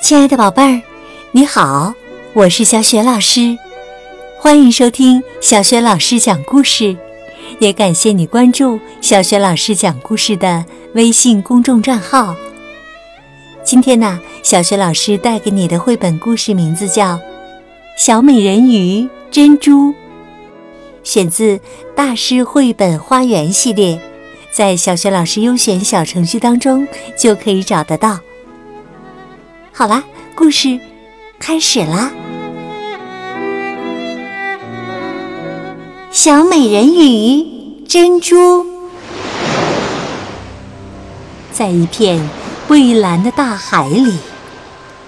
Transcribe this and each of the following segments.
亲爱的宝贝儿，你好，我是小雪老师，欢迎收听小雪老师讲故事，也感谢你关注小雪老师讲故事的微信公众账号。今天呢，小雪老师带给你的绘本故事名字叫《小美人鱼珍珠》，选自《大师绘本花园》系列，在小雪老师优选小程序当中就可以找得到。好啦，故事开始啦！小美人鱼珍珠，在一片蔚蓝的大海里，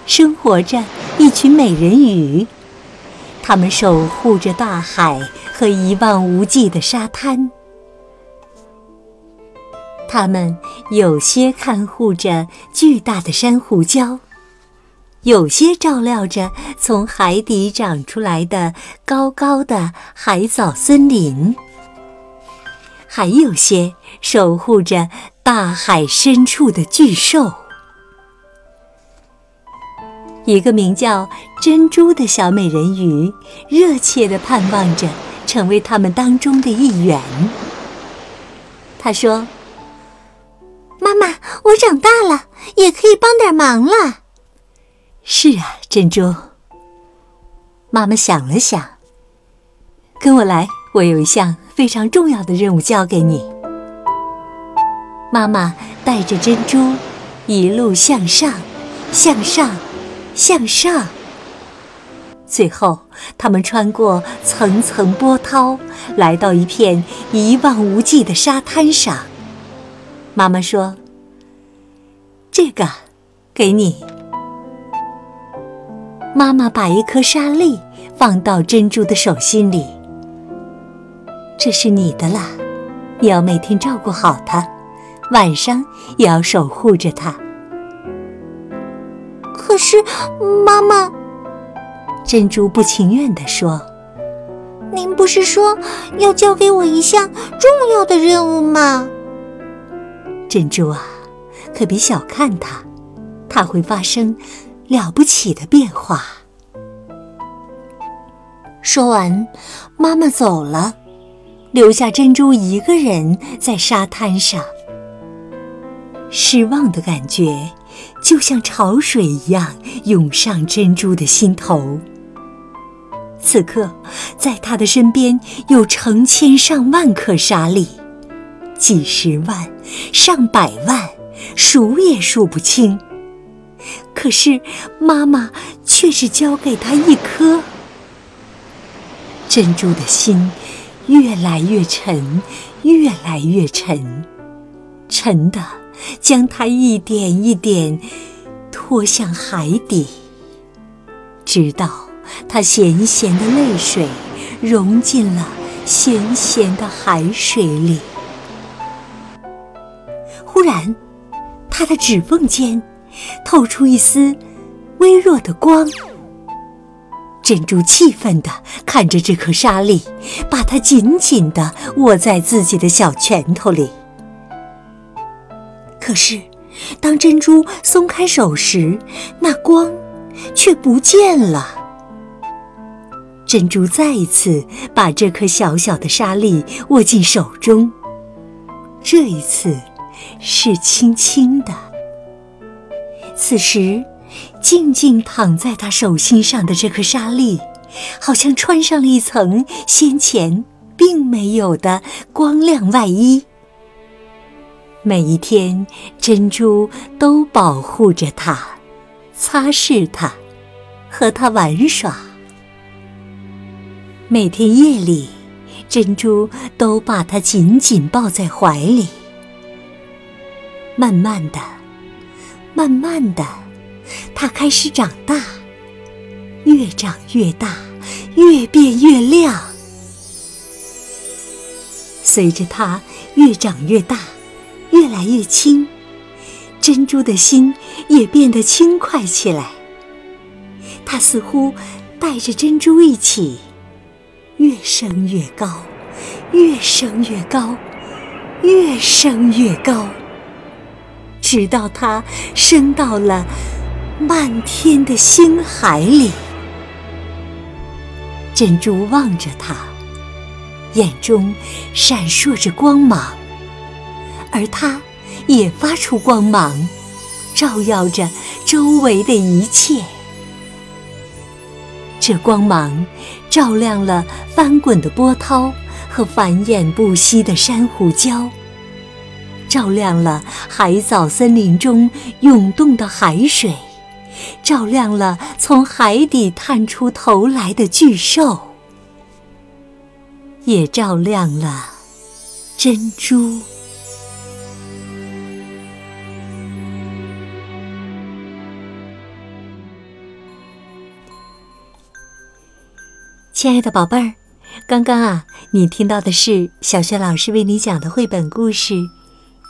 生活着一群美人鱼，她们守护着大海和一望无际的沙滩。她们有些看护着巨大的珊瑚礁。有些照料着从海底长出来的高高的海藻森林，还有些守护着大海深处的巨兽。一个名叫珍珠的小美人鱼，热切地盼望着成为他们当中的一员。她说：“妈妈，我长大了，也可以帮点忙了。”是啊，珍珠。妈妈想了想，跟我来，我有一项非常重要的任务交给你。妈妈带着珍珠一路向上，向上，向上。最后，他们穿过层层波涛，来到一片一望无际的沙滩上。妈妈说：“这个，给你。”妈妈把一颗沙粒放到珍珠的手心里，这是你的啦，你要每天照顾好它，晚上也要守护着它。可是，妈妈，珍珠不情愿地说：“您不是说要交给我一项重要的任务吗？”珍珠啊，可别小看它，它会发生。了不起的变化。说完，妈妈走了，留下珍珠一个人在沙滩上。失望的感觉就像潮水一样涌上珍珠的心头。此刻，在她的身边有成千上万颗沙粒，几十万、上百万，数也数不清。可是，妈妈却只交给他一颗。珍珠的心越来越沉，越来越沉，沉的将它一点一点拖向海底，直到它咸咸的泪水融进了咸咸的海水里。忽然，它的指缝间。透出一丝微弱的光，珍珠气愤地看着这颗沙粒，把它紧紧地握在自己的小拳头里。可是，当珍珠松开手时，那光却不见了。珍珠再一次把这颗小小的沙粒握进手中，这一次是轻轻的。此时，静静躺在他手心上的这颗沙粒，好像穿上了一层先前并没有的光亮外衣。每一天，珍珠都保护着它，擦拭它，和它玩耍。每天夜里，珍珠都把它紧紧抱在怀里。慢慢的。慢慢的，它开始长大，越长越大，越变越亮。随着它越长越大，越来越轻，珍珠的心也变得轻快起来。它似乎带着珍珠一起，越升越高，越升越高，越升越高。直到它升到了漫天的星海里。珍珠望着他，眼中闪烁着光芒，而他也发出光芒，照耀着周围的一切。这光芒照亮了翻滚的波涛和繁衍不息的珊瑚礁，照亮了海藻森林中涌动的海水。照亮了从海底探出头来的巨兽，也照亮了珍珠。亲爱的宝贝儿，刚刚啊，你听到的是小雪老师为你讲的绘本故事《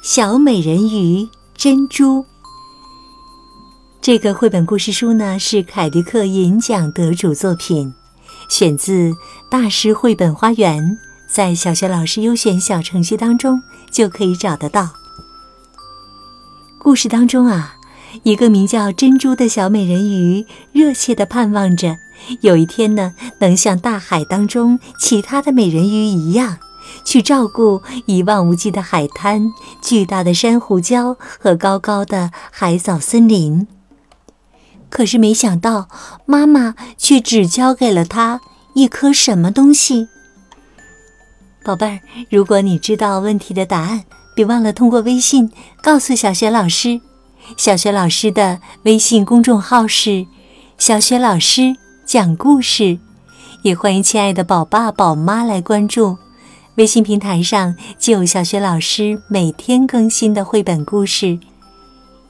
小美人鱼珍珠》。这个绘本故事书呢是凯迪克银奖得主作品，选自大师绘本花园，在小学老师优选小程序当中就可以找得到。故事当中啊，一个名叫珍珠的小美人鱼热切地盼望着有一天呢，能像大海当中其他的美人鱼一样，去照顾一望无际的海滩、巨大的珊瑚礁和高高的海藻森林。可是没想到，妈妈却只教给了他一颗什么东西。宝贝儿，如果你知道问题的答案，别忘了通过微信告诉小雪老师。小雪老师的微信公众号是“小雪老师讲故事”，也欢迎亲爱的宝爸宝妈来关注。微信平台上就有小学老师每天更新的绘本故事。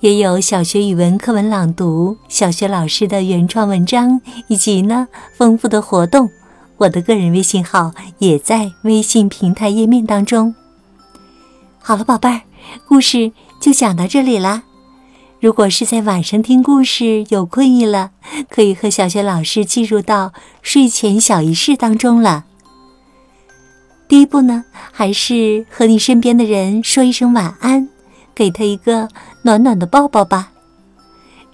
也有小学语文课文朗读、小学老师的原创文章，以及呢丰富的活动。我的个人微信号也在微信平台页面当中。好了，宝贝儿，故事就讲到这里啦。如果是在晚上听故事有困意了，可以和小学老师进入到睡前小仪式当中了。第一步呢，还是和你身边的人说一声晚安。给他一个暖暖的抱抱吧，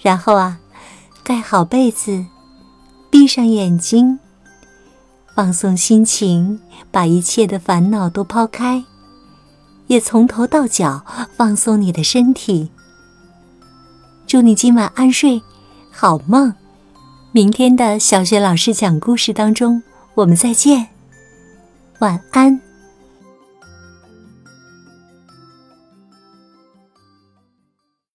然后啊，盖好被子，闭上眼睛，放松心情，把一切的烦恼都抛开，也从头到脚放松你的身体。祝你今晚安睡，好梦！明天的小学老师讲故事当中，我们再见，晚安。